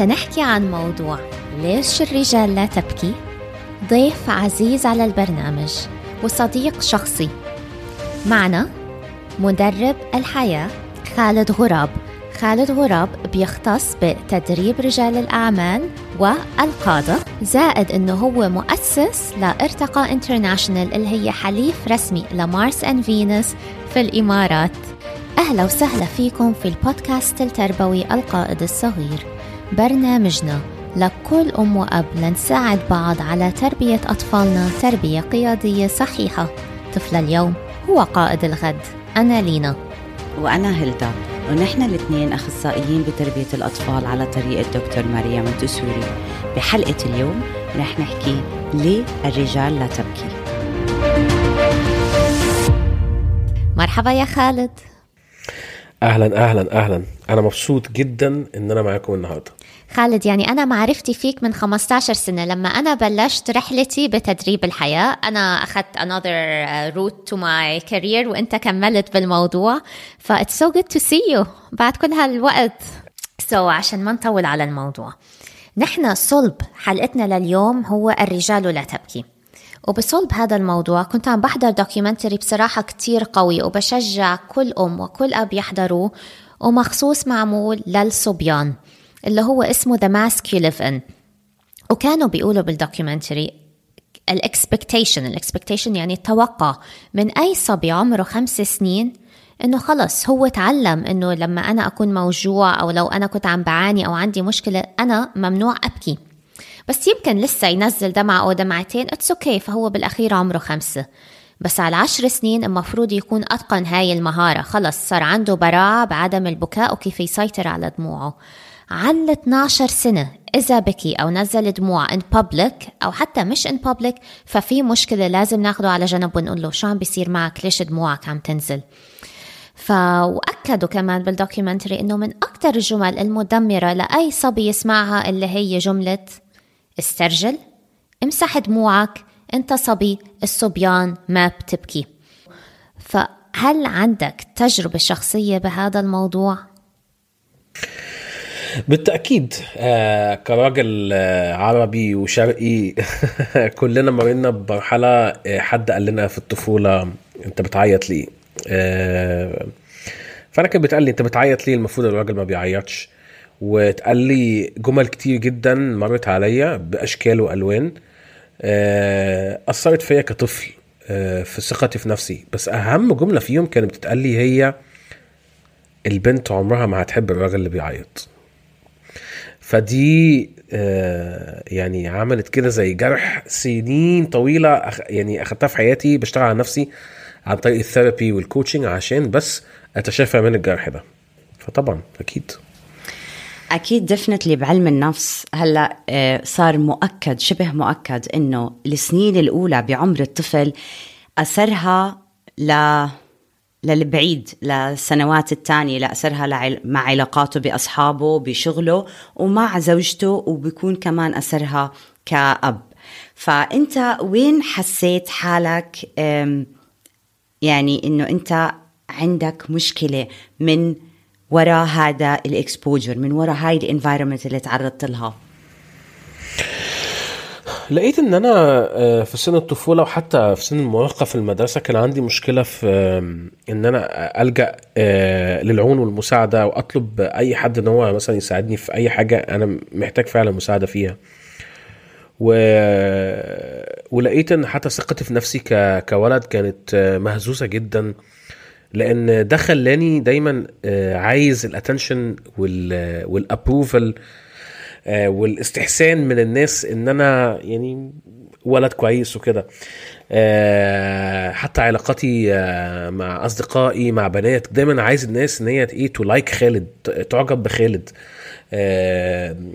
تنحكي عن موضوع ليش الرجال لا تبكي؟ ضيف عزيز على البرنامج وصديق شخصي. معنا مدرب الحياة خالد غراب. خالد غراب بيختص بتدريب رجال الأعمال والقادة زائد أنه هو مؤسس لإرتقاء انترناشنال اللي هي حليف رسمي لمارس أند فينوس في الإمارات. أهلا وسهلا فيكم في البودكاست التربوي القائد الصغير. برنامجنا. لكل أم وأب لنساعد بعض على تربية أطفالنا تربية قيادية صحيحة. طفل اليوم هو قائد الغد. أنا لينا. وأنا هيلدا. ونحن الاثنين أخصائيين بتربية الأطفال على طريقة دكتور ماريا منتسوري بحلقة اليوم رح نحكي ليه الرجال لا تبكي. مرحبا يا خالد. أهلا أهلا أهلا. أنا مبسوط جدا إن أنا معاكم النهارده. خالد يعني أنا معرفتي فيك من 15 سنة. لما أنا بلشت رحلتي بتدريب الحياة أنا أخذت another uh, route to my career وأنت كملت بالموضوع. ف it's so good to see you بعد كل هالوقت. So عشان ما نطول على الموضوع. نحن صلب حلقتنا لليوم هو الرجال لا تبكي. وبصلب هذا الموضوع كنت عم بحضر documentary بصراحة كتير قوي وبشجع كل أم وكل أب يحضروه. ومخصوص معمول للصبيان. اللي هو اسمه The Mask You Live In. وكانوا بيقولوا بال documentary ال expectation ال expectation يعني التوقع من أي صبي عمره خمس سنين إنه خلص هو تعلم إنه لما أنا أكون موجوع أو لو أنا كنت عم بعاني أو عندي مشكلة أنا ممنوع أبكي. بس يمكن لسه ينزل دمعة أو دمعتين it's okay okay فهو بالأخير عمره خمسة بس على عشر سنين المفروض يكون أتقن هاي المهارة. خلص صار عنده براعة بعدم البكاء وكيف يسيطر على دموعه. على 12 سنة. إذا بكي أو نزل دموع in public أو حتى مش in public ففي مشكلة لازم ناخده على جنب ونقول له شو عم بيصير معك؟ ليش دموعك عم تنزل؟ فأكدوا كمان بال documentary إنه من أكثر الجمل المدمرة لأي صبي يسمعها اللي هي جملة استرجل. امسح دموعك أنت صبي الصبيان ما بتبكي. فهل عندك تجربة شخصية بهذا الموضوع؟ بالتأكيد آه كراجل آه عربي وشرقي كلنا مرينا بمرحلة آه حد قال لنا في الطفولة أنت بتعيط ليه؟ آه فأنا كان بيتقال لي أنت بتعيط ليه؟ المفروض الراجل ما بيعيطش. واتقال لي جمل كتير جدا مرت عليا بأشكال وألوان أثرت فيا كطفل في ثقتي في نفسي. بس أهم جملة فيهم كانت بتتقال لي هي البنت عمرها ما هتحب الراجل اللي بيعيط. فدي يعني عملت كده زي جرح سنين طويلة يعني أخدتها في حياتي بشتغل على نفسي عن طريق ال therapy وال coaching عشان بس أتشافى من الجرح ده. فطبعا أكيد. أكيد ديفنتلي بعلم النفس. هلأ صار مؤكد شبه مؤكد إنه السنين الأولى بعمر الطفل أثرها ل للبعيد للسنوات الثانية لأثرها. مع علاقاته بأصحابه بشغله ومع زوجته وبيكون كمان أثرها كأب فأنت وين حسيت حالك يعني إنه أنت عندك مشكلة من وراء هذا ال exposure من وراء هاي ال environment اللي تعرضت لها لقيت إن أنا في سن الطفولة وحتى في سن المراهقه في المدرسة كان عندي مشكلة في إن أنا ألجأ للعون والمساعدة واطلب أي حد إن هو مثلا يساعدني في أي حاجة أنا محتاج فعلا مساعده فيها. و... ولقيت إن حتى ثقتي في نفسي ك... كولد كانت مهزوزة جدا لأن ده خلاني دايما عايز ال attention وال approval والاستحسان من الناس إن أنا يعني ولد كويس وكده. حتى علاقاتي مع أصدقائي مع بنات دايما عايز الناس إن هي إيه to like خالد تعجب بخالد.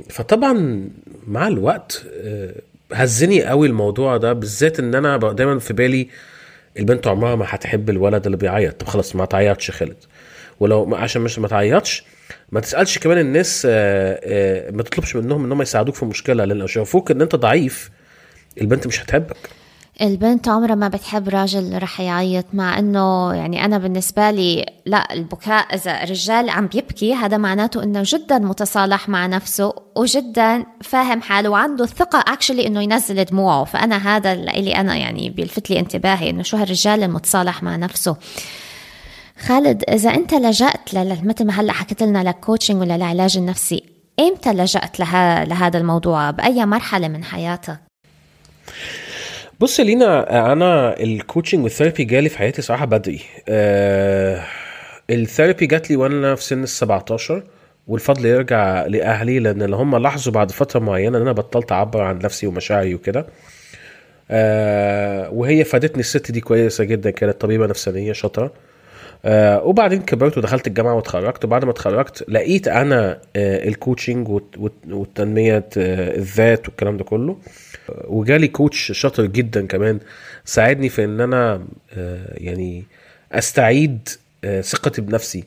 فطبعا مع الوقت هزني قوي الموضوع ده بالذات إن أنا دايما في بالي البنت عمرها ما هتحب الولد اللي بيعيط. طب خلاص ما تعيطش خالد. ولو عشان مش ما تعيطش ما تسألش كمان الناس ما تطلبش منهم إن هم يساعدوك في مشكلة لأن لو شافوك إن أنت ضعيف البنت مش هتحبك. البنت عمرها ما بتحب راجل رح يعيط مع إنه يعني أنا بالنسبة لي لا البكاء إذا رجال عم بيبكي هذا معناته إنه جدا متصالح مع نفسه وجدا فاهم حاله وعنده الثقه اكشلي إنه ينزل دموعه. فأنا هذا اللي أنا يعني بيلفت لي انتباهي إنه شو هالرجال المتصالح مع نفسه. خالد إذا أنت لجأت مثل ما هلأ حكيت لنا لل coaching ولا العلاج النفسي إمتى لجأت لها لهذا الموضوع؟ بأي مرحلة من حياتك؟ بص لينا أنا ال coaching وال therapy جالي في حياتي صراحة بدري. آه ال therapy جات لي وأنا في سن ال 17 والفضل يرجع لأهلي لأن اللي هم لاحظوا بعد فترة معينة إن أنا بطلت أعبر عن نفسي ومشاعري وكده. آه وهي فادتني الست دي كويسة جدا كانت طبيبة نفسانية شاطرة. آه وبعدين كبرت ودخلت الجامعة واتخرجت. وبعد ما اتخرجت لقيت أنا آه ال coaching والتنمية آه الذات والكلام ده كله. وجالي coach شاطر جدا كمان ساعدني في إن أنا يعني أستعيد ثقتي بنفسي.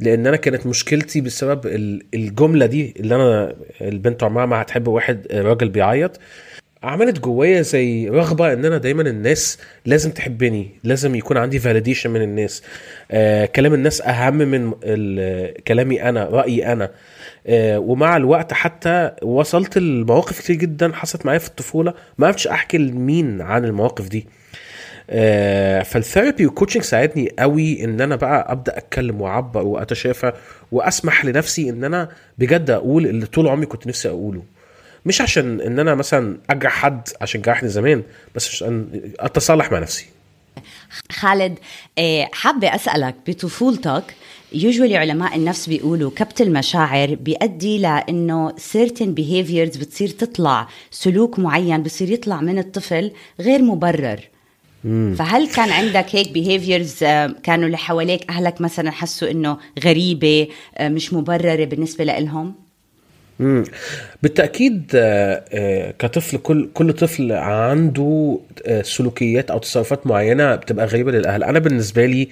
لأن أنا كانت مشكلتي بسبب الجملة دي اللي أنا البنت عمرها ما هتحب واحد راجل بيعيط. عملت جوايا زي رغبة إن أنا دايما الناس لازم تحبني لازم يكون عندي validation من الناس. آه كلام الناس أهم من كلامي أنا رأيي أنا. آه ومع الوقت حتى وصلت لمواقف كتير جدا حصلت معايا في الطفولة ما عرفتش أحكي لمين عن المواقف دي. آه فال therapy وال coaching ساعدني قوي إن أنا بقى أبدأ أتكلم وأعبر وأتشافى وأسمح لنفسي إن أنا بجد أقول اللي طول عمري كنت نفسي أقوله. مش عشان إن أنا مثلا اجرح حد عشان جرحني زمان بس عشان أتصالح مع نفسي. خالد حابة أسألك بطفولتك يوجوالي علماء النفس بيقولوا كبت المشاعر بيؤدي لإنه certain behaviors بتصير تطلع سلوك معين بصير يطلع من الطفل غير مبرر. مم. فهل كان عندك هيك behaviors كانوا اللي حواليك أهلك مثلا حسوا إنه غريبة مش مبررة بالنسبة لهم بالتأكيد كطفل كل كل طفل عنده سلوكيات أو تصرفات معينة بتبقى غريبة للأهل. أنا بالنسبة لي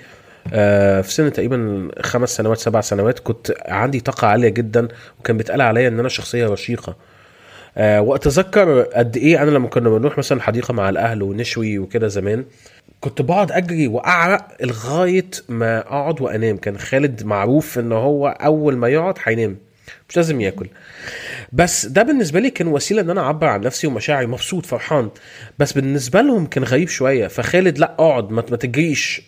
في سن تقريبا خمس سنوات سبع سنوات كنت عندي طاقة عالية جدا وكان بيتقال عليا إن أنا شخصية رشيقة. واتذكر قد إيه أنا لما كنا بنروح مثلا حديقة مع الأهل ونشوي وكده زمان كنت بقعد أجري وأعرق لغاية ما أقعد وأنام. كان خالد معروف إن هو أول ما يقعد هينام. مش لازم ياكل. بس ده بالنسبة لي كان وسيلة إن أنا أعبر عن نفسي ومشاعري. مبسوط فرحان. بس بالنسبة لهم كان غريب شوية. فخالد لأ اقعد ما تجريش.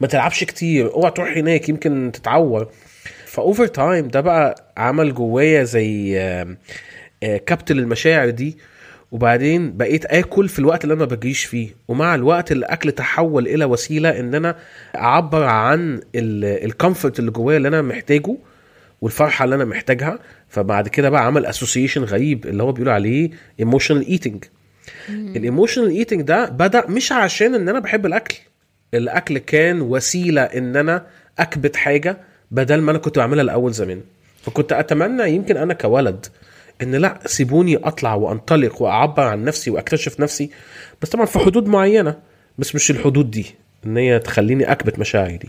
ما تلعبش كتير. اوعى تروح هناك يمكن تتعور. فأوفر تايم ده بقى عمل جوايا زي كبت للمشاعر دي. وبعدين بقيت آكل في الوقت اللي أنا ما بجريش فيه. ومع الوقت الأكل تحول إلى وسيلة إن أنا أعبر عن ال comfort اللي جوايا اللي أنا محتاجه. والفرحة اللي أنا محتاجها. فبعد كده بقى عمل association غريب اللي هو بيقولوا عليه emotional eating ال emotional eating ده بدأ مش عشان إن أنا بحب الأكل. الأكل كان وسيلة إن أنا أكبت حاجة بدل ما أنا كنت بعملها الأول زمان. فكنت أتمنى يمكن أنا كولد إن لأ سيبوني أطلع وأنطلق وأعبر عن نفسي وأكتشف نفسي. بس طبعا في حدود معينة. بس مش الحدود دي إن هي تخليني أكبت مشاعري دي.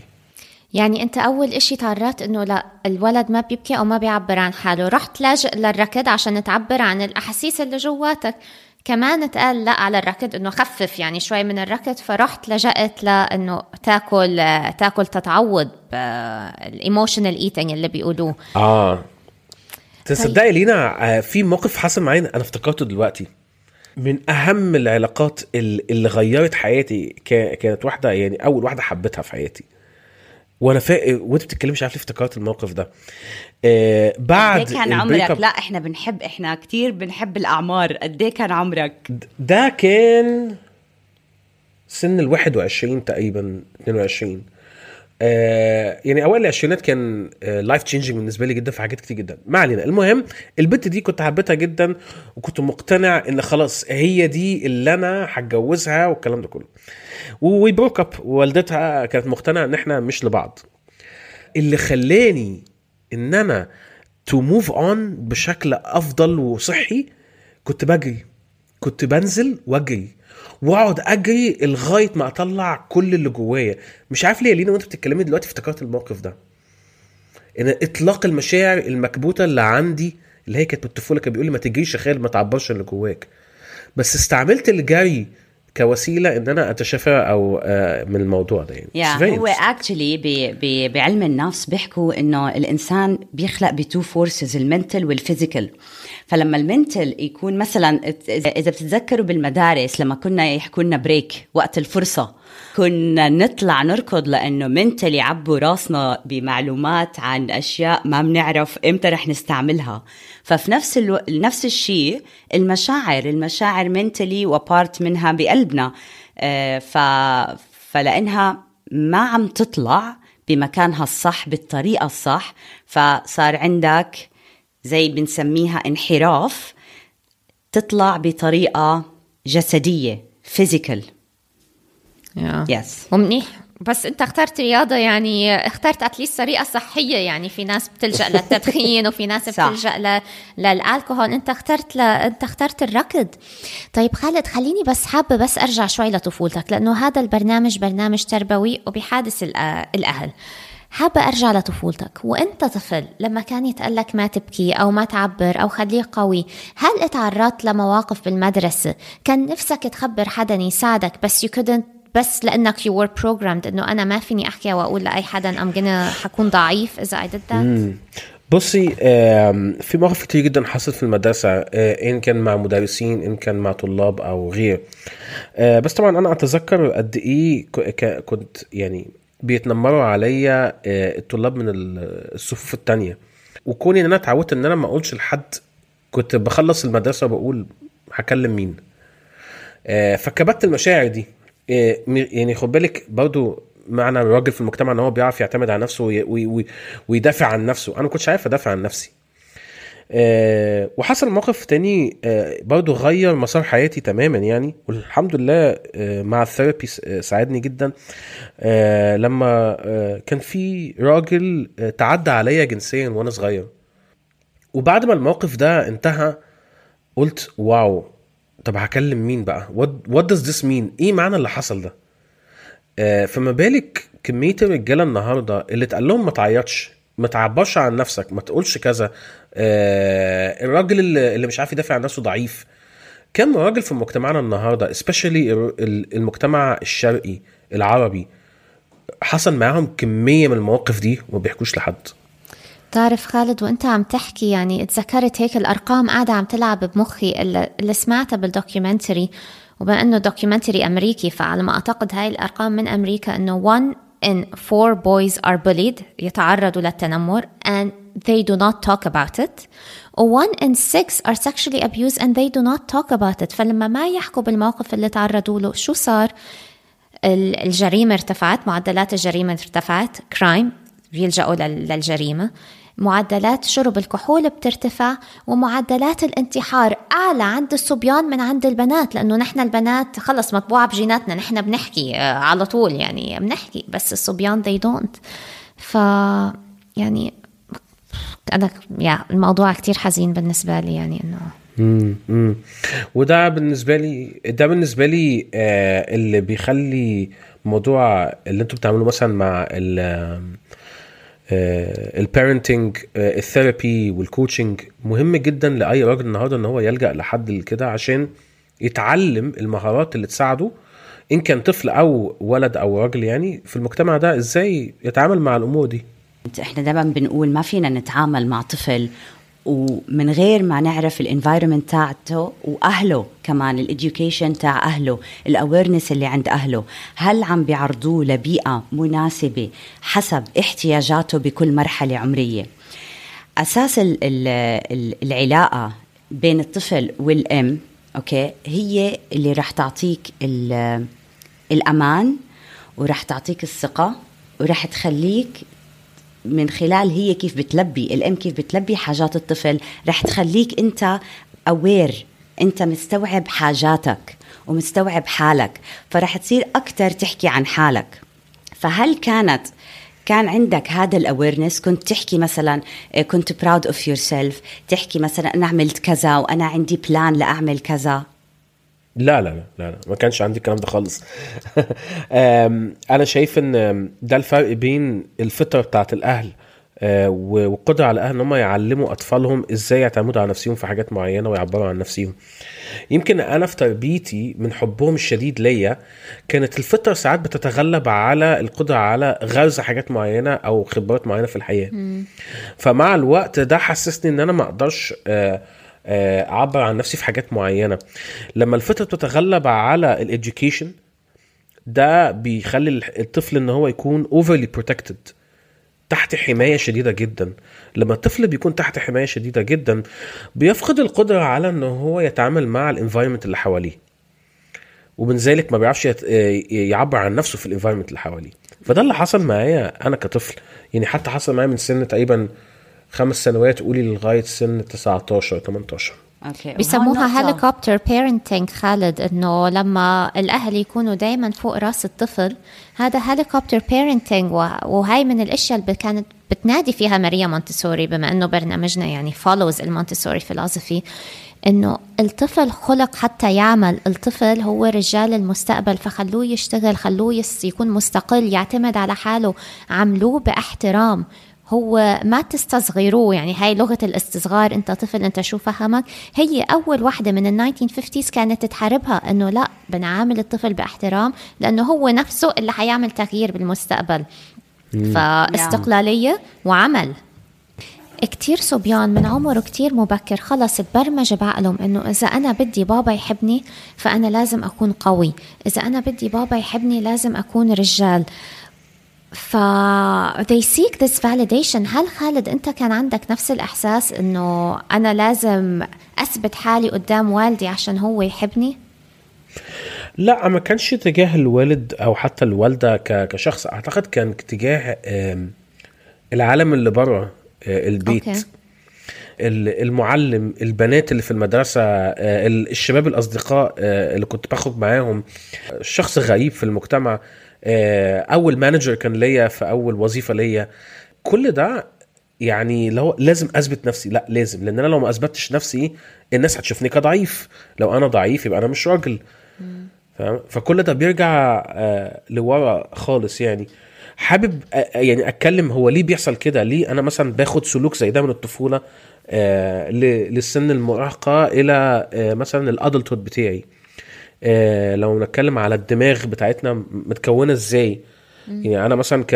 يعني أنت أول إشي تعرضت إنه لا الولد ما بيبكي أو ما بيعبر عن حاله. رحت لاجئ للركض عشان تعبر عن الأحاسيس اللي جواتك. كمان تقال لا على الركض إنه خفف يعني شوي من الركض فرحت لجأت لأنه تاكل تاكل تتعوض ال emotional eating اللي بيقولوه. آه. تصدقي لينا في موقف حصل معايا أنا افتكرته دلوقتي. من أهم العلاقات اللي غيرت حياتي كانت واحدة يعني أول واحدة حبيتها في حياتي. وأنا فا... وانت بتتكلمي مش عارف ليه افتكرت الموقف ده. آه بعد قد كان عمرك؟ لا إحنا بنحب إحنا كتير بنحب الأعمار. قد إيه كان عمرك؟ ده كان سن ال 21 تقريبا 22 آه يعني أوائل العشرينات كان life آه changing بالنسبة لي جدا في حاجات كتير جدا. ما علينا. المهم البنت دي كنت حبيتها جدا وكنت مقتنع إن خلاص هي دي اللي أنا هتجوزها والكلام ده كله. we broke up ووالدتها كانت مقتنعة إن إحنا مش لبعض. اللي خلاني إن أنا to move on بشكل أفضل وصحي كنت بجري. كنت بنزل وأجري. واقعد اجري لغاية ما اطلع كل اللي جوايا. مش عارف ليه لينا وانت بتتكلمي دلوقتي افتكرت الموقف ده. إن إطلاق المشاعر المكبوتة اللي عندي اللي هي كانت بالطفولة كان بيقول لي ما تجريش يا خالد ما تعبرش اللي جواك. بس استعملت الجري كوسيلة إن أنا أتشافى أو آه، من الموضوع ده يعني. Very هو. actually بعلم النفس بيحكوا إنه الإنسان بيخلق ب two forces ال mental وال physical فلما ال mental يكون مثلا إذا بتتذكروا بالمدارس لما كنا يحكوا لنا break وقت الفرصة كنا نطلع نركض لأنه منتل يعبوا راسنا بمعلومات عن أشياء ما بنعرف إمتى رح نستعملها. ففي نفس ألو... نفس الشيء المشاعر المشاعر منتلي وبارت منها بقلبنا. آه، ف... فلأنها ما عم تطلع بمكانها الصح بالطريقة الصح فصار عندك زي بنسميها انحراف تطلع بطريقة جسدية physical yes ومنيح بس انت اخترت رياضة يعني اخترت at least طريقة صحية يعني في ناس بتلجأ للتدخين وفي ناس. بتلجأ ل... للألكوهول. انت اخترت ل... انت اخترت الركض. طيب خالد خليني بس حابة بس أرجع شوي لطفولتك لأنه هذا البرنامج برنامج تربوي وبيحادث الأ- الأهل. حابة أرجع لطفولتك وأنت طفل لما كان يتقلك ما تبكي أو ما تعبر أو خليك قوي هل اتعرضت لمواقف بالمدرسة؟ كان نفسك تخبر حدا يساعدك بس you couldn't بس لأنك you were programmed إنه أنا ما فيني أحكي وأقول لأي حدا I'm gonna حكون ضعيف إذا I did that بصي في مواقف كتير جدا حصلت في المدرسة آه، إن كان مع مدرسين إن كان مع طلاب أو غير. آه، بس طبعا أنا أتذكر قد إيه كنت يعني بيتنمروا عليا آه، الطلاب من ال- الصفوف التانية. وكوني إن أنا اتعودت إن أنا ما أقولش لحد كنت بخلص المدرسة وبقول هكلم مين. آه، فكبت المشاعر دي. آه، يعني خد بالك برضو معنى الراجل في المجتمع إن هو بيعرف يعتمد على نفسه وي- وي- وي- ويدافع عن نفسه. أنا ما كنتش عارف أدافع عن نفسي. آه، وحصل موقف تاني آه، برضو غير مسار حياتي تماما يعني. والحمد لله آه، مع ال therapy ساعدني جدا. لما كان في راجل تعدى عليا جنسيا وأنا صغير. وبعد ما الموقف ده انتهى قلت واو طب هكلم مين بقى؟ What does this mean إيه معنى اللي حصل ده؟ فما بالك كمية الرجالة النهاردة اللي اتقال لهم ما تعيطش ما تعبرش عن نفسك ما تقولش كذا. آه الراجل اللي, مش عارف يدافع عن نفسه ضعيف. كم راجل في مجتمعنا النهاردة especially ال- ال- المجتمع الشرقي العربي حصل معاهم كمية من المواقف دي وما بيحكوش لحد؟ تعرف خالد وانت عم تحكي يعني اتذكرت هيك الأرقام قاعدة عم تلعب بمخي اللي سمعتها بال documentary وبما انه documentary أمريكي فعلى ما أعتقد هاي الأرقام من أمريكا إنه 1 in 4 boys are bullied يتعرضوا للتنمر and they do not talk about it. و 1 in 6 are sexually abused and they do not talk about it. فلما ما يحكوا بالموقف اللي تعرضوا له شو صار؟ ال- الجريمة ارتفعت معدلات الجريمة ارتفعت. كرايم بيلجأوا لل- للجريمة. معدلات شرب الكحول بترتفع ومعدلات الانتحار أعلى عند الصبيان من عند البنات لأنه نحن البنات خلص مطبوعة بجيناتنا نحن بنحكي آه، على طول يعني بنحكي بس الصبيان they don't. ف يعني أنا يا الموضوع كتير حزين بالنسبة لي يعني إنه مم. مم. وده بالنسبة لي ده بالنسبة لي آه اللي بيخلي موضوع اللي أنتوا بتعملوه مثلا مع ال ال parenting ال therapy وال coaching مهم جدا لأي راجل النهارده إن هو يلجأ لحد كده عشان يتعلم المهارات اللي تساعده إن كان طفل أو ولد أو راجل يعني في المجتمع ده إزاي يتعامل مع الأمور دي إحنا دائما بنقول ما فينا نتعامل مع طفل ومن غير ما نعرف ال environment تاعته وأهله كمان ال education تاع أهله ال awareness اللي عند أهله. هل عم بيعرضوه لبيئة مناسبة حسب احتياجاته بكل مرحلة عمرية؟ أساس ال- ال- ال- العلاقة بين الطفل والأم okay هي اللي راح تعطيك ال- الأمان وراح تعطيك الثقة وراح تخليك من خلال هي كيف بتلبي الام كيف بتلبي حاجات الطفل. رح تخليك انت aware انت مستوعب حاجاتك ومستوعب حالك فرح تصير أكثر تحكي عن حالك. فهل كانت كان عندك هذا ال awareness كنت تحكي مثلا إيه، كنت proud of yourself تحكي مثلا أنا عملت كذا وأنا عندي plan لأعمل كذا. لا لا لا لا, لا. ما كانش عندي الكلام ده خالص. أنا شايف إن ده الفرق بين الفطرة بتاعت الأهل آه، والقدرة على الأهل إن هم يعلموا أطفالهم إزاي يعتمدوا على نفسهم في حاجات معينة ويعبروا عن نفسهم. يمكن أنا في تربيتي من حبهم الشديد ليا كانت الفطرة ساعات بتتغلب على القدرة على غرز حاجات معينة أو خبرات معينة في الحياة. فمع الوقت ده حسسني إن أنا ما أقدرش آه، أعبر عن نفسي في حاجات معينة. لما الفطرة بتتغلب على ال education ده بيخلي الطفل إن هو يكون overly protected تحت حماية شديدة جدا. لما الطفل بيكون تحت حماية شديدة جدا بيفقد القدرة على إن هو يتعامل مع ال environment اللي حواليه. ومن ذلك ما بيعرفش يت- يعبر عن نفسه في ال environment اللي حواليه. فده اللي حصل معايا أنا كطفل. يعني حتى حصل معايا من سن تقريبا خمس سنوات قولي لغاية سن 19 18 Okay. بيسموها helicopter parenting خالد إنه لما الأهل يكونوا دائما فوق رأس الطفل هذا helicopter parenting وهي من الأشياء اللي كانت بتنادي فيها ماريا مونتسوري بما إنه برنامجنا يعني follows ال Montessori philosophy إنه الطفل خلق حتى يعمل. الطفل هو رجل المستقبل فخلوه يشتغل خلوه يس- يكون مستقل يعتمد على حاله. عملوه بأحترام. هو ما تستصغروه. يعني هاي لغة الاستصغار انت طفل انت شو فهمك؟ هي أول واحدة من ال 1950s كانت تحاربها إنه لا بنعامل الطفل باحترام لأنه هو نفسه اللي حيعمل تغيير بالمستقبل. فاستقلالية وعمل. كتير صبيان من عمر كتير مبكر خلص تبرمج بعقلهم إنه إذا أنا بدي بابا يحبني فأنا لازم أكون قوي. إذا أنا بدي بابا يحبني لازم أكون رجال. ف they seek this validation. هل خالد انت كان عندك نفس الإحساس إنه أنا لازم أثبت حالي قدام والدي عشان هو يحبني؟ لا ما كانش تجاه الوالد أو حتى الوالدة كشخص. أعتقد كان تجاه العالم اللي بره آه، البيت. أوكي. ال- المعلم البنات اللي في المدرسة آه، ال- الشباب الأصدقاء آه، اللي كنت باخد معاهم. شخص غريب في المجتمع. أول مانجر كان ليا في أول وظيفة ليا. كل ده يعني لو لازم أثبت نفسي. لا لازم لأن أنا لو ما أثبتش نفسي الناس هتشوفني كضعيف. لو أنا ضعيف يبقى أنا مش راجل. فاهم؟ فكل ده بيرجع آه لورا خالص يعني. حابب آه يعني أتكلم هو ليه بيحصل كده؟ ليه أنا مثلا باخد سلوك زي ده من الطفولة آه للسن المراهقة إلى آه مثلا الادلتود بتاعي؟ آه لو نتكلم على الدماغ بتاعتنا متكونة إزاي؟ يعني أنا مثلا ك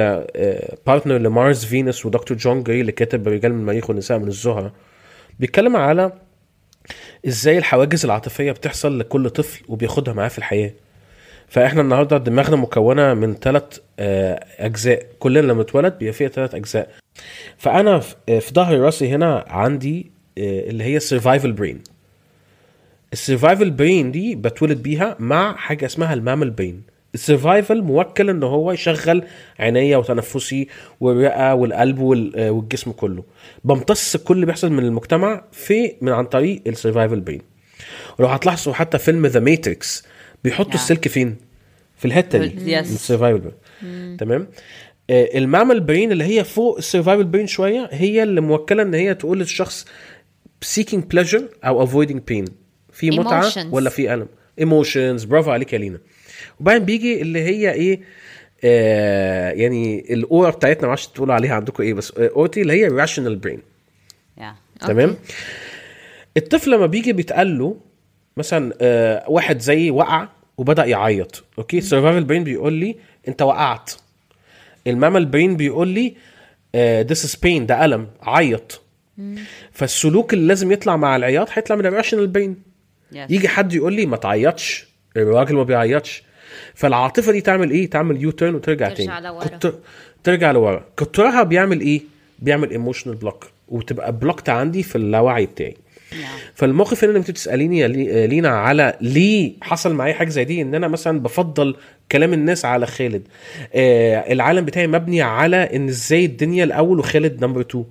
partner لمارس فينوس ودكتور جون جري اللي كاتب رجال من المريخ والنساء من الزهرة بيتكلم على إزاي الحواجز العاطفية بتحصل لكل طفل وبياخدها معاه في الحياة. فإحنا النهارده دماغنا مكونة من ثلاث أجزاء. كلنا لما اتولد بيبقى فيها ثلاث أجزاء. فأنا في آه، ظهر راسي هنا عندي آه، اللي هي ال survival brain ال survival brain دي بتولد بيها مع حاجة اسمها ال mammal brain ال survival موكل ان هو يشغل عينيا وتنفسي والرئة والقلب وال- آه، والجسم كله. بمتص كل اللي بيحصل من المجتمع في من عن طريق ال survival brain ولو هتلاحظوا حتى فيلم ذا ماتريكس بيحطوا نعم. السلك فين؟ في الحتة دي. Yes. ال survival brain تمام؟ آه، ال mammal brain اللي هي فوق ال survival brain شوية هي اللي موكلة ان هي تقول للشخص seeking pleasure أو avoiding pain. في متعة Emotions. ولا في ألم؟ emotions برافو عليك يا لينا. وبعدين بيجي اللي هي إيه آه يعني الاورا بتاعتنا معرفش تقولوا عليها عندكم إيه بس آه، اورتي اللي هي rational brain. Yeah. تمام؟ الطفل لما بيجي بيتقال له مثلا آه واحد زي وقع وبدأ يعيط. Okay ال survival brain بيقول لي أنت وقعت. ال mammal brain بيقول لي this is pain ده ألم عيط. فالسلوك اللي لازم يطلع مع العياط هيطلع من ال rational brain Yes. يجي حد يقول لي ما تعيطش الراجل ما بيعيطش. فالعاطفة دي تعمل إيه؟ تعمل U-turn وترجع ترجع تاني. لورا. ترجع لورا. كترها بيعمل إيه؟ بيعمل emotional block وتبقى blocked عندي في اللاوعي بتاعي. Yeah. فالموقف اللي أنت بتسأليني يا لي- لينا على ليه حصل معايا حاجة زي دي؟ إن أنا مثلا بفضل كلام الناس على خالد. آه العالم بتاعي مبني على إن إزاي الدنيا الأول وخالد نمبر 2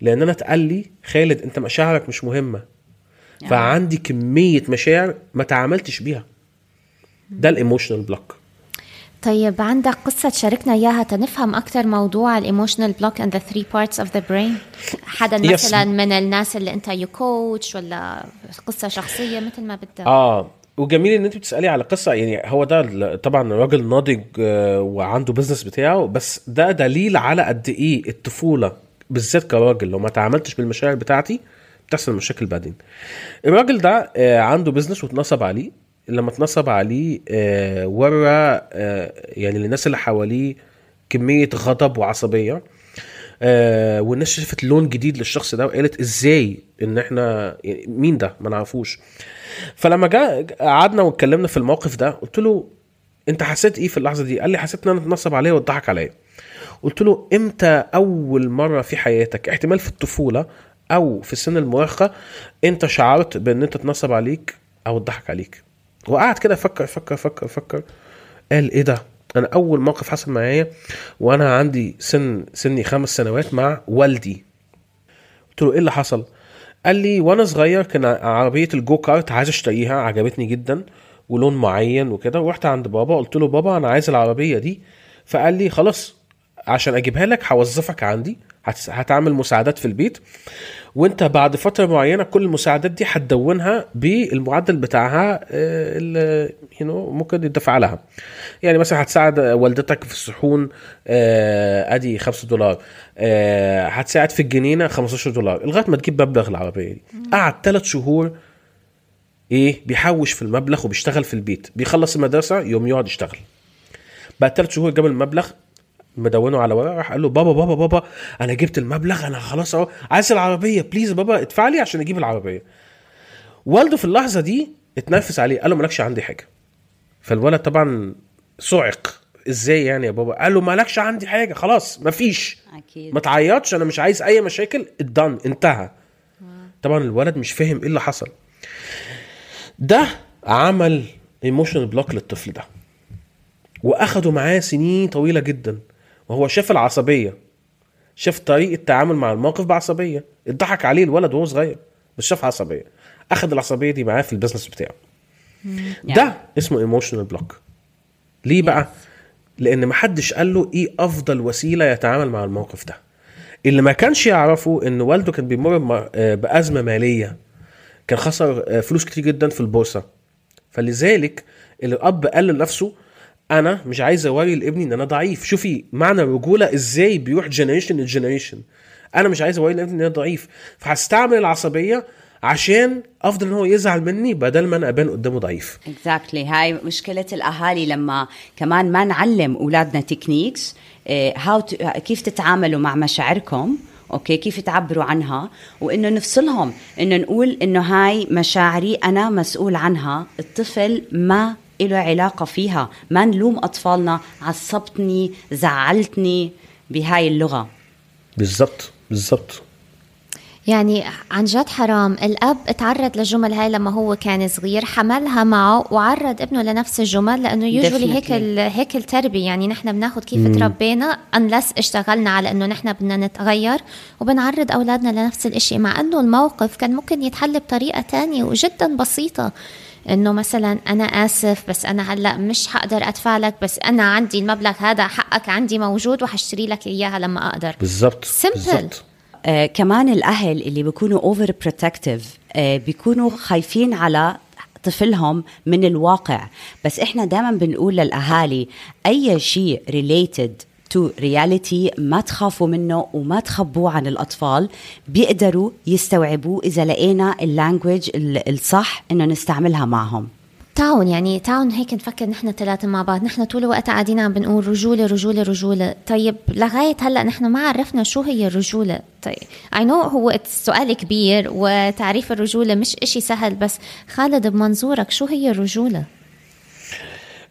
لأن أنا اتقال لي خالد أنت مشاعرك مش مهمة. فعندي كمية مشاعر ما تعاملتش بيها. ده ال emotional block طيب عندك قصة تشاركنا إياها تنفهم أكثر موضوع ال emotional block and the three parts of the brain حدا Yes. مثلا من الناس اللي أنت you coach ولا قصة شخصية مثل ما بدك؟ آه وجميل إن أنت بتسألي على قصة. يعني هو ده طبعا راجل ناضج آه، وعنده business بتاعه بس ده دليل على قد إيه الطفولة بالذات كراجل لو ما تعاملتش بالمشاعر بتاعتي بتحصل مشاكل بعدين. الراجل ده آه، عنده business واتنصب عليه. لما اتنصب عليه آه، ورى آه، يعني للناس اللي حواليه كمية غضب وعصبية. آه والناس شافت لون جديد للشخص ده وقالت إزاي إن إحنا يعني مين ده؟ ما نعرفوش. فلما جاء قعدنا واتكلمنا في الموقف ده قلت له أنت حسيت إيه في اللحظة دي؟ قال لي حسيت إن أنا اتنصب عليا واتضحك عليا. قلت له إمتى أول مرة في حياتك احتمال في الطفولة أو في سن المراهقه أنت شعرت بأن أنت اتنصب عليك أو اتضحك عليك. وقعد كده فكر فكر فكر فكر. قال إيه ده؟ أنا أول موقف حصل معايا وأنا عندي سن سني خمس سنوات مع والدي. قلت له إيه اللي حصل؟ قال لي وأنا صغير كان عربية الجو كارت عايز أشتريها عجبتني جدا ولون معين وكده. ورحت عند بابا قلت له بابا أنا عايز العربية دي. فقال لي خلاص عشان أجيبها لك هوظفك عندي. هتعمل مساعدات في البيت. وانت بعد فترة معينة كل المساعدات دي هتدونها بالمعدل بتاعها آه، اللي ممكن يدفع لها. يعني مثلا هتساعد والدتك في الصحون آه، ادي 5 دولار آه، هتساعد في الجنينة 15 دولار لغاية ما تجيب مبلغ العربية دي. قعد ثلاث شهور إيه بيحوش في المبلغ وبيشتغل في البيت بيخلص المدرسة يوم يقعد يشتغل. بعد ثلاث شهور جاب المبلغ مدونه على ورقه راح قال له بابا بابا بابا أنا جبت المبلغ أنا خلاص أهو عايز العربية please بابا ادفع لي عشان أجيب العربية. والده في اللحظة دي اتنرفز عليه قال له مالكش عندي حاجة. فالولد طبعا صعق إزاي يعني يا بابا؟ قال له مالكش عندي حاجة خلاص مفيش. أكيد. ما تعيطش أنا مش عايز أي مشاكل it's done انتهى. طبعا الولد مش فاهم إيه اللي حصل. ده عمل emotional block للطفل ده وأخده معاه سنين طويلة جدا. وهو شاف العصبية شاف طريقة التعامل مع الموقف بعصبية. اتضحك عليه الولد وهو صغير بس شاف عصبية. اخد العصبية دي معاه في ال business بتاعه. ده اسمه emotional block ليه بقى؟ لأن محدش قال له إيه أفضل وسيلة يتعامل مع الموقف ده. اللي ما كانش يعرفه إن والده كان بيمر آه، بأزمة مالية. كان خسر آه، فلوس كتير جدا في البورصة. فلذلك الأب قال لنفسه أنا مش عايز أوري لابني إن أنا ضعيف. شوفي معنى الرجولة إزاي بيروح generation ل generation أنا مش عايز أوري لابني إن أنا ضعيف. فهستعمل العصبية عشان أفضل إن هو يزعل مني بدل ما أنا أبان قدامه ضعيف. exactly هاي مشكلة الأهالي لما كمان ما نعلم أولادنا techniques how كيف تتعاملوا مع مشاعركم okay؟ كيف تعبروا عنها؟ وإنه نفصلهم. إنه نقول إنه هاي مشاعري أنا مسؤول عنها. الطفل ما له علاقة فيها. ما نلوم أطفالنا عصبتني زعلتني بهاي اللغة. بالظبط بالظبط يعني عن جد حرام. الأب تعرض للجمل هاي لما هو كان صغير حملها معه وعرض ابنه لنفس الجمل لأنه يوجولي هيك. ال- هيك التربية. يعني نحن بناخد كيف تربينا unless اشتغلنا على أنه نحن بدنا نتغير وبنعرض أولادنا لنفس الإشي. مع أنه الموقف كان ممكن يتحل بطريقة تانية وجدا بسيطة. إنه مثلا أنا آسف بس أنا هلأ مش حقدر ادفع لك بس أنا عندي المبلغ هذا حقك عندي موجود وحشتري لك إياها لما أقدر. بالظبط Simple. بالظبط آه كمان الأهل اللي بيكونوا over protective آه بيكونوا خايفين على طفلهم من الواقع. بس إحنا دائما بنقول للأهالي أي شيء related to reality ما تخافوا منه وما تخبوه عن الأطفال. بيقدروا يستوعبوه إذا لقينا ال language الصح إنه نستعملها معهم. تعاون يعني تعاون هيك نفكر نحن ثلاثة مع بعض. نحن طول الوقت قاعدين عم بنقول رجولة رجولة رجولة. طيب لغاية هلأ نحن ما عرفنا شو هي الرجولة. طيب I know هو سؤال كبير وتعريف الرجولة مش إشي سهل بس خالد بمنظورك شو هي الرجولة؟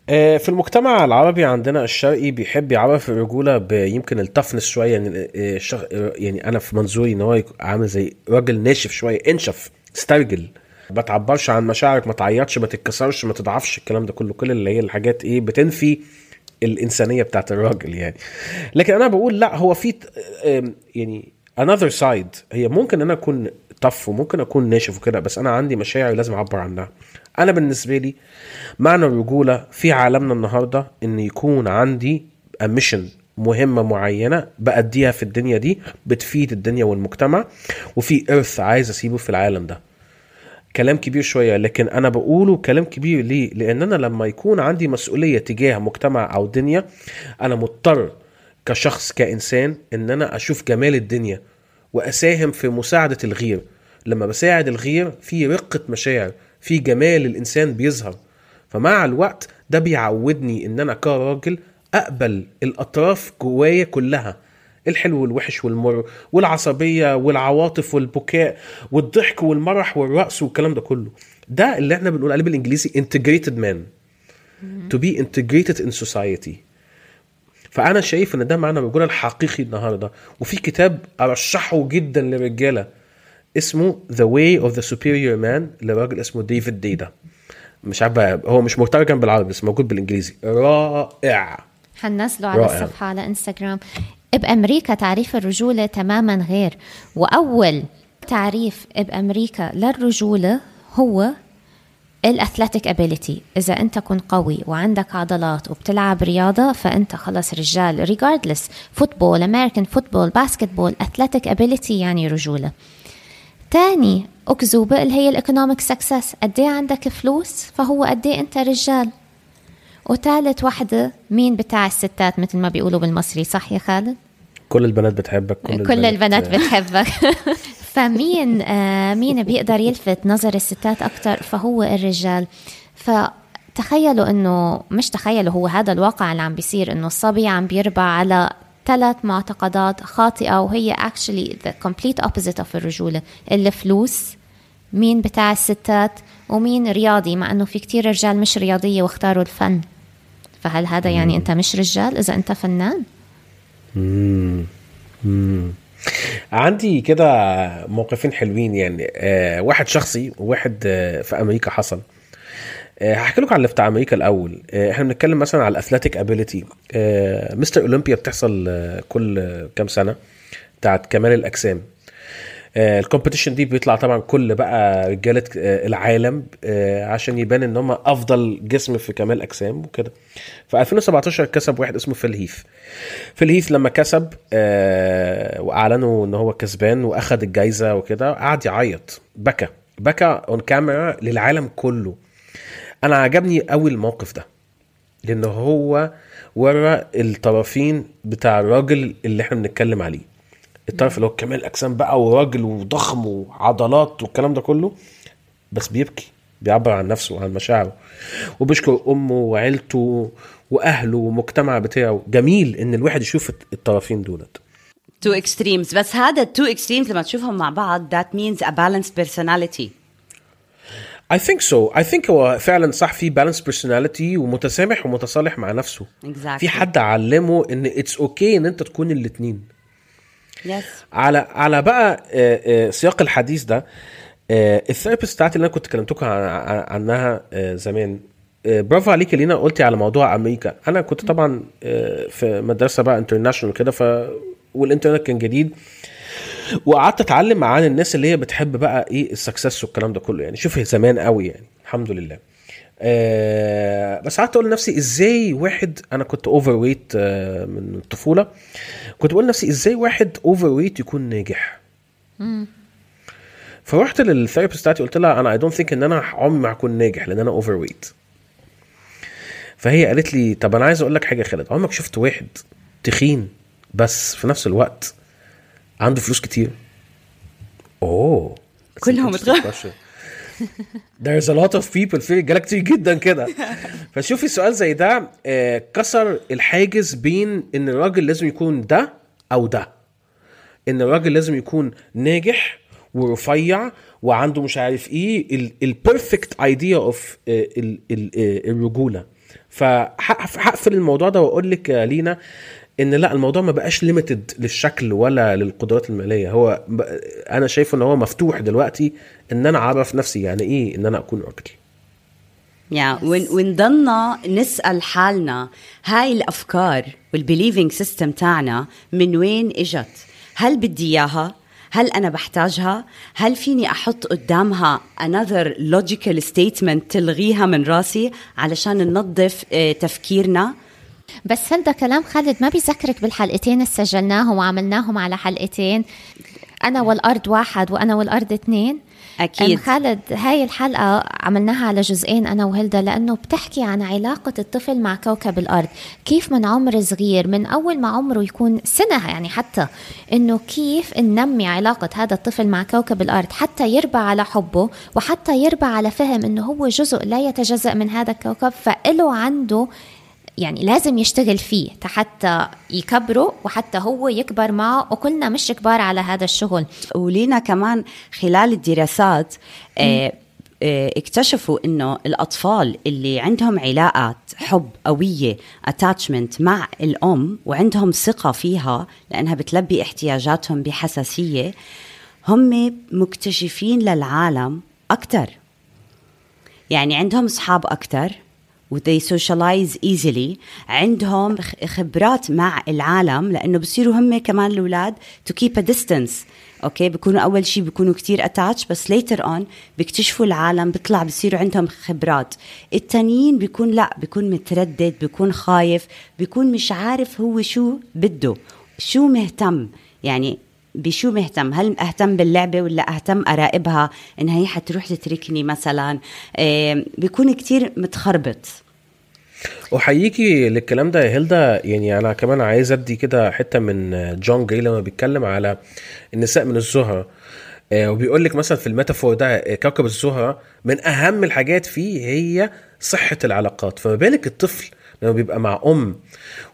في المجتمع العربي عندنا الشرقي بيحب يعرف الرجوله بيمكن التفنس شوية يعني آه،. آه، يعني أنا في منظوري إن هو عامل زي راجل ناشف شوية انشف استرجل. ما تعبرش عن مشاعرك ما تعيطش ما تتكسرش ما تضعفش الكلام ده كله كل اللي هي الحاجات إيه بتنفي الإنسانية بتاعت الراجل يعني. لكن أنا بقول لأ هو في آم، يعني another side. هي ممكن أنا أكون طف وممكن أكون ناشف وكده بس أنا عندي مشاعر لازم أعبر عنها. أنا بالنسبة لي معنى الرجولة في عالمنا النهارده إن يكون عندي ميشن مهمة معينة بأديها في الدنيا دي بتفيد الدنيا والمجتمع وفي ارث عايز أسيبه في العالم ده. كلام كبير شوية لكن أنا بقوله كلام كبير ليه؟ لأن أنا لما يكون عندي مسؤولية تجاه مجتمع أو دنيا أنا مضطر كشخص كإنسان إن أنا أشوف جمال الدنيا وأساهم في مساعدة الغير. لما بساعد الغير في رقة مشاعر في جمال الإنسان بيظهر. فمع الوقت ده بيعودني إن أنا كراجل أقبل الأطراف جوايا كلها. الحلو والوحش والمر والعصبية والعواطف والبكاء والضحك والمرح والرقص والكلام ده كله. ده اللي إحنا بنقول عليه بالإنجليزي integrated man. to be integrated in society. فأنا شايف إن ده معنى الرجوله الحقيقي النهارده. وفي كتاب أرشحه جدا للرجالة. اسمه The Way of the Superior Man لراجل اسمه ديفيد ديدا. مش عارف هو مش مترجم بالعربي بس موجود بالإنجليزي. رائع. حنزله على رائع. الصفحة على إنستغرام. بأمريكا تعريف الرجولة تماما غير. وأول تعريف بأمريكا للرجولة هو ال athletic ability. إذا أنت كنت قوي وعندك عضلات وبتلعب رياضة فأنت خلص رجال regardless football American football basketball athletic ability يعني رجولة. تاني أكذوبة اللي هي ال economic success قد إيه عندك فلوس؟ فهو قد إيه أنت رجال؟ وثالث وحدة مين بتاع الستات مثل ما بيقولوا بالمصري؟ صح يا خالد؟ كل البنات بتحبك كل, كل البنات بتحبك. فمين آه مين بيقدر يلفت نظر الستات أكتر؟ فهو الرجال. فتخيلوا إنه مش تخيلوا هو هذا الواقع اللي عم بيصير إنه الصبي عم بيربى على ثلاث معتقدات خاطئة وهي actually the complete opposite of الرجولة. الفلوس مين بتاع الستات ومين رياضي مع إنه في كتير رجال مش رياضية واختاروا الفن. فهل هذا يعني أنت مش رجال؟ إذا أنت فنان؟ عندي كده موقفين حلوين يعني. آه واحد شخصي وواحد آه في أمريكا حصل. هحكي لكم على اللي بتاع أمريكا الأول. آه إحنا بنتكلم مثلا على ال athletic ability آه مستر اولمبيا بتحصل آه كل آه كام سنة بتاعت كمال الأجسام. آه، ال competition دي بيطلع طبعا كل بقى رجالة آه، العالم آه، عشان يبان إن هم أفضل جسم في كمال اجسام وكده. في 2017 كسب واحد اسمه فيل هيث فيل هيث لما كسب آه، وأعلنوا إن هو كسبان وأخد الجايزة وكده قعد يعيط. بكى. بكى on camera للعالم كله. أنا عجبني قوي الموقف ده لأن هو ورى الطرفين بتاع الراجل اللي إحنا بنتكلم عليه. الطرف اللي هو كمال اجسام بقى وراجل وضخم وعضلات والكلام ده كله بس بيبكي بيعبر عن نفسه وعن مشاعره. وبيشكر أمه وعيلته وأهله والمجتمع بتاعه. جميل إن الواحد يشوف الطرفين دولت. two extremes بس هذا ال two extremes لما تشوفهم مع بعض that means a balanced personality. I think so. I think هو فعلا صح في balanced personality ومتسامح ومتصالح مع نفسه. Exactly. في حد علمه إن it's okay okay إن أنت تكون الاتنين. yes على على بقى آه، آه، سياق الحديث ده ال therapist بتاعتي اللي أنا كنت كلمتكم عن- عن- عنها آه، زمان آه، برافو عليك لينا قلتي على موضوع أمريكا. أنا كنت طبعا آه، في مدرسة بقى international كده ف والإنترنت كان جديد. وقعدت اتعلم عن الناس اللي هي بتحب بقى إيه ال success والكلام ده كله يعني. شوف زمان قوي يعني الحمد لله. آه بس قعدت أقول لنفسي إزاي واحد أنا كنت overweight آه من الطفولة. كنت بقول لنفسي إزاي واحد overweight يكون ناجح. فرحت لل therapist بتاعتي قلت لها أنا I don't think إن أنا عمري ما هكون ناجح لأن أنا overweight فهي قالت لي طب أنا عايز أقول لك حاجة يا خالد عمرك شفت واحد تخين بس في نفس الوقت عنده فلوس كتير. أوه. كلهم question. There's a lot of people في رجاله كتير جدا كده. فشوفي سؤال زي ده آه، كسر الحاجز بين إن الراجل لازم يكون ده أو ده. إن الراجل لازم يكون ناجح ورفيع وعنده مش عارف إيه ال perfect idea of الرجولة. فهقفل الموضوع ده وأقول لك لينا إن لا الموضوع ما بقاش limited للشكل ولا للقدرات المالية. هو أنا شايفه إن هو مفتوح دلوقتي إن أنا أعرف نفسي يعني إيه إن أنا أكون راجل يا ون- ونضلنا نسأل حالنا هاي الأفكار وال believing system تاعنا من وين إجت؟ هل بدي إياها؟ هل أنا بحتاجها؟ هل فيني أحط قدامها another logical statement تلغيها من راسي علشان ننظف آه، تفكيرنا؟ بس ده كلام خالد ما بيذكرك بالحلقتين اللي سجلناهم وعملناهم على حلقتين. أنا والأرض واحد وأنا والأرض اثنين. أكيد. خالد هاي الحلقة عملناها على جزئين أنا وهلدا لأنه بتحكي عن علاقة الطفل مع كوكب الأرض. كيف من عمر صغير من أول ما عمره يكون سنة يعني حتى إنه كيف ننمي علاقة هذا الطفل مع كوكب الأرض حتى يربى على حبه وحتى يربى على فهم إنه هو جزء لا يتجزأ من هذا الكوكب فإله عنده يعني لازم يشتغل فيه حتى يكبره وحتى هو يكبر معه. وكلنا مش كبار على هذا الشغل. ولينا كمان خلال الدراسات آه، آه، اكتشفوا إنه الأطفال اللي عندهم علاقات حب قوية attachment مع الأم وعندهم ثقة فيها لأنها بتلبي احتياجاتهم بحساسية هم مكتشفين للعالم أكثر يعني عندهم أصحاب أكثر و they socialize easily? عندهم خبرات مع العالم لأنه بصيروا هم كمان الأولاد to keep a distance. okay بيكونوا أول شيء بيكونوا كتير attached بس later on بيكتشفوا العالم بيطلع بصيروا عندهم خبرات. التانيين بيكون لا بيكون متردد بيكون خايف بيكون مش عارف هو شو بده. شو مهتم؟ يعني بشو مهتم؟ هل أهتم باللعبة ولا أهتم اراقبها انها هي حتروح تتركني مثلا؟ بيكون كتير متخربط. وحييكي للكلام ده يا هيلدا. يعني أنا كمان عايز أدي كده حتة من جون جراي لما بيتكلم على النساء من الزهرة. آه، وبيقول لك مثلا في ال metaphor ده آه، كوكب الزهرة من أهم الحاجات فيه هي صحة العلاقات. فما بالك الطفل لما بيبقى مع أم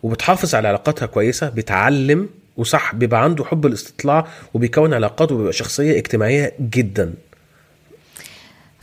وبتحافظ على علاقاتها كويسة بيتعلم وصح بيبقى عنده حب الاستطلاع وبيكون علاقات وبيبقى شخصية اجتماعية جدا.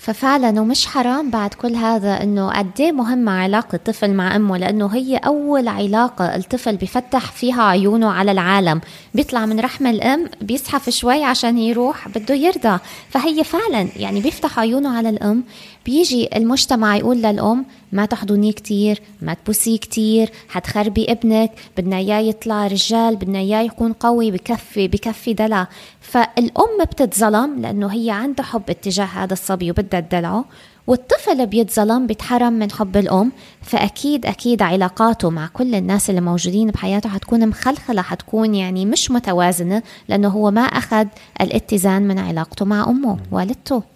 ففعلا ومش حرام بعد كل هذا إنه قد إيه مهمة علاقة الطفل مع أمه لأنه هي أول علاقة الطفل بفتح فيها عيونه على العالم. بيطلع من رحم الأم بيزحف شوي عشان يروح بده يرضى فهي فعلا يعني بيفتح عيونه على الأم بيجي المجتمع يقول للأم ما تحضنيه كتير ما تبوسيه كتير حتخربي ابنك بدنا إياه يطلع رجال بدنا إياه يكون قوي بكفي بكفي دلع. فالأم بتتظلم لأنه هي عندها حب اتجاه هذا الصبي وبدها تدلعه والطفل بيتظلم بيتحرم من حب الأم فأكيد أكيد علاقاته مع كل الناس اللي موجودين بحياته حتكون مخلخلة حتكون يعني مش متوازنة لأنه هو ما أخذ الاتزان من علاقته مع أمه والدته.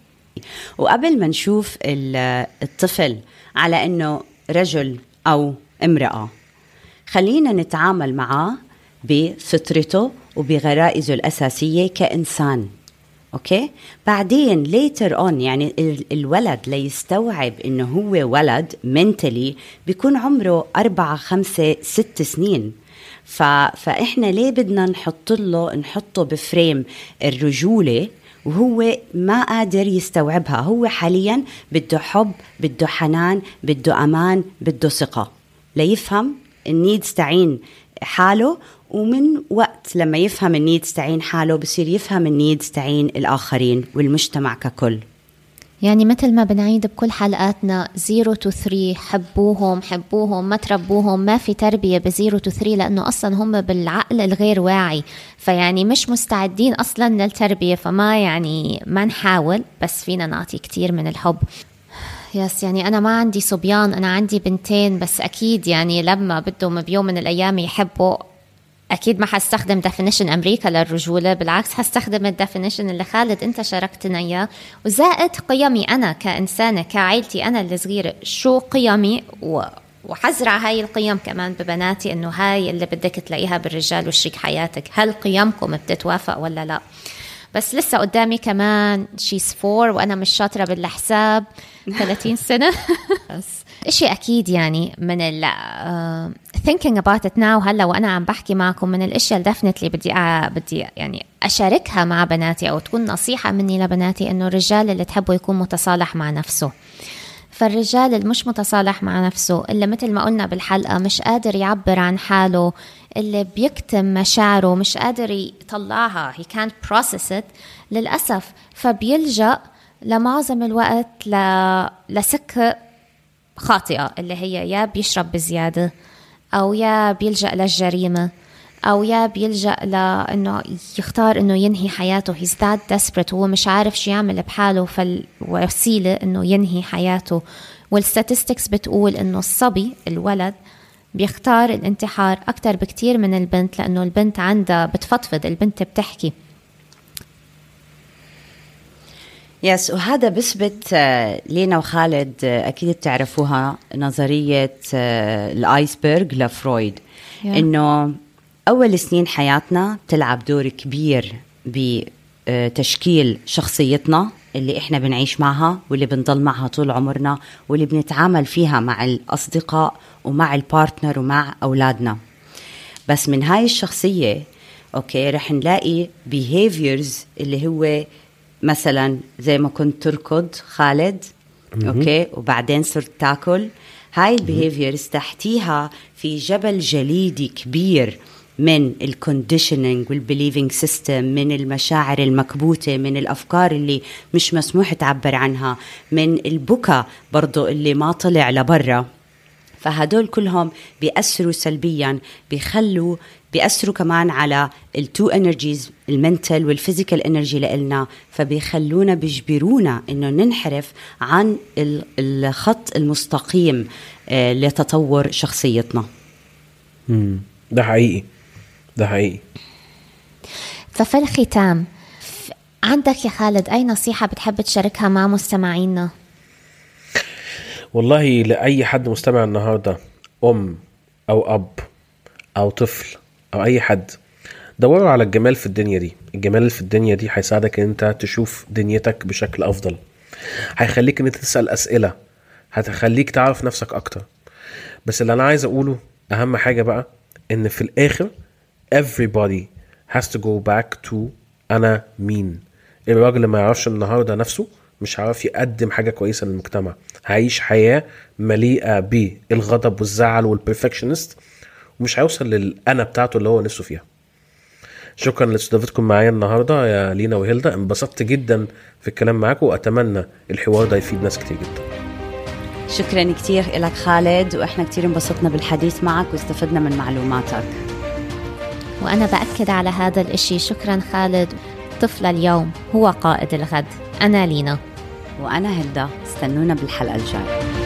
وقبل ما نشوف الطفل على إنه رجل أو امرأة خلينا نتعامل معاه بفطرته وبغرائزه الأساسية كإنسان أوكي؟ بعدين later on يعني الولد ليستوعب إنه هو ولد mentally بيكون عمره أربعة خمسة ست سنين. ف... فإحنا ليه بدنا نحط له نحطه ب frame الرجولة وهو ما قادر يستوعبها. هو حاليا بده حب بده حنان بده أمان بده ثقة. ليفهم ال needs تعين حاله ومن وقت لما يفهم ال needs تعين حاله بصير يفهم ال needs تعين الآخرين والمجتمع ككل. يعني مثل ما بنعيد بكل حلقاتنا zero to three حبوهم حبوهم ما تربوهم ما في تربية ب zero to three لأنه أصلا هم بالعقل الغير واعي. فيعني مش مستعدين أصلا للتربية فما يعني ما نحاول بس فينا نعطي كتير من الحب. Yes يعني أنا ما عندي صبيان أنا عندي بنتين بس أكيد يعني لما بدهم بيوم من الأيام يحبوا أكيد ما حستخدم definition أمريكا للرجولة بالعكس حستخدم ال definition اللي خالد أنت شاركتنا إياه. وزائد قيمي أنا كإنسانة كعائلتي أنا الصغيرة شو قيمي؟ و وحزرع هاي القيم كمان ببناتي إنه هاي اللي بدك تلاقيها بالرجال وشريك حياتك. هل قيمكم بتتوافق ولا لا؟ بس لسه قدامي كمان شيز فور وأنا مش شاطرة بالحساب 30 سنة. بس. إشي أكيد يعني من ال uh, thinking about it now هلأ وأنا عم بحكي معكم من الأشياء اللي definitely بدي أ... بدي يعني أشاركها مع بناتي أو تكون نصيحة مني لبناتي إنه الرجال اللي تحبه يكون متصالح مع نفسه. فالرجال اللي مش متصالح مع نفسه اللي مثل ما قلنا بالحلقة مش قادر يعبر عن حاله اللي بيكتم مشاعره مش قادر يطلعها he can't process it للأسف. فبيلجأ لمعظم الوقت ل... لسكة خاطئة اللي هي يا بيشرب بزيادة أو يا بيلجأ للجريمة أو يا بيلجأ لأنه يختار إنه ينهي حياته. He's that desperate. هو مش عارف شو يعمل بحاله فالوسيلة إنه ينهي حياته. والستاتستكس بتقول إنه الصبي الولد بيختار الانتحار أكتر بكتير من البنت لأنه البنت عندها بتفضفض البنت بتحكي. يس وهذا بثبت آه، لينا وخالد آه، أكيد بتعرفوها نظرية آه، الآيسبرغ لفرويد Yeah. إنه أول سنين حياتنا بتلعب دور كبير بتشكيل شخصيتنا اللي إحنا بنعيش معها واللي بنضل معها طول عمرنا واللي بنتعامل فيها مع الأصدقاء ومع ال partner ومع أولادنا بس من هاي الشخصية أوكي رح نلاقي behaviors اللي هو مثلا زي ما كنت تركض خالد أوكي؟ وبعدين صرت تاكل. هاي ال behaviors تحتيها في جبل جليدي كبير من ال conditioning وال believing system من المشاعر المكبوتة من الأفكار اللي مش مسموح تعبر عنها من البكا برضو اللي ما طلع لبرا. فهدول كلهم بيأثروا سلبيا بيخلوا بيأثروا كمان على ال two energies ال mental وال physical energy لإلنا فبيخلونا بيجبرونا إنه ننحرف عن ال- الخط المستقيم آه، لتطور شخصيتنا مم. ده حقيقي ده حقيقي ففي الختام عندك يا خالد أي نصيحة بتحب تشاركها مع مستمعينا؟ والله لأي حد مستمع النهاردة أم أو أب أو طفل أو أي حد. دوروا على الجمال في الدنيا دي. الجمال في الدنيا دي هيساعدك إن أنت تشوف دنيتك بشكل أفضل. هيخليك إن أنت تسأل أسئلة. هتخليك تعرف نفسك أكتر. بس اللي أنا عايز أقوله أهم حاجة بقى إن في الآخر everybody has to go back to أنا مين. الراجل ما يعرفش النهارده نفسه مش هيعرف يقدم حاجة كويسة للمجتمع. هيعيش حياة مليئة بالغضب والزعل والبرفكشنست ومش هيوصل للأنا بتاعته اللي هو نفسه فيها. شكرا لاستضافتكم معايا النهارده. يا لينا وهيلدا انبسطت جدا في الكلام معاكم وأتمنى الحوار ده يفيد ناس كتير جدا. شكرا كتير لك خالد وإحنا كتير انبسطنا بالحديث معك واستفدنا من معلوماتك. وأنا بأكد على هذا الإشي شكرا خالد. طفل اليوم هو قائد الغد. أنا لينا. وأنا هلدا استنونا بالحلقة الجاية.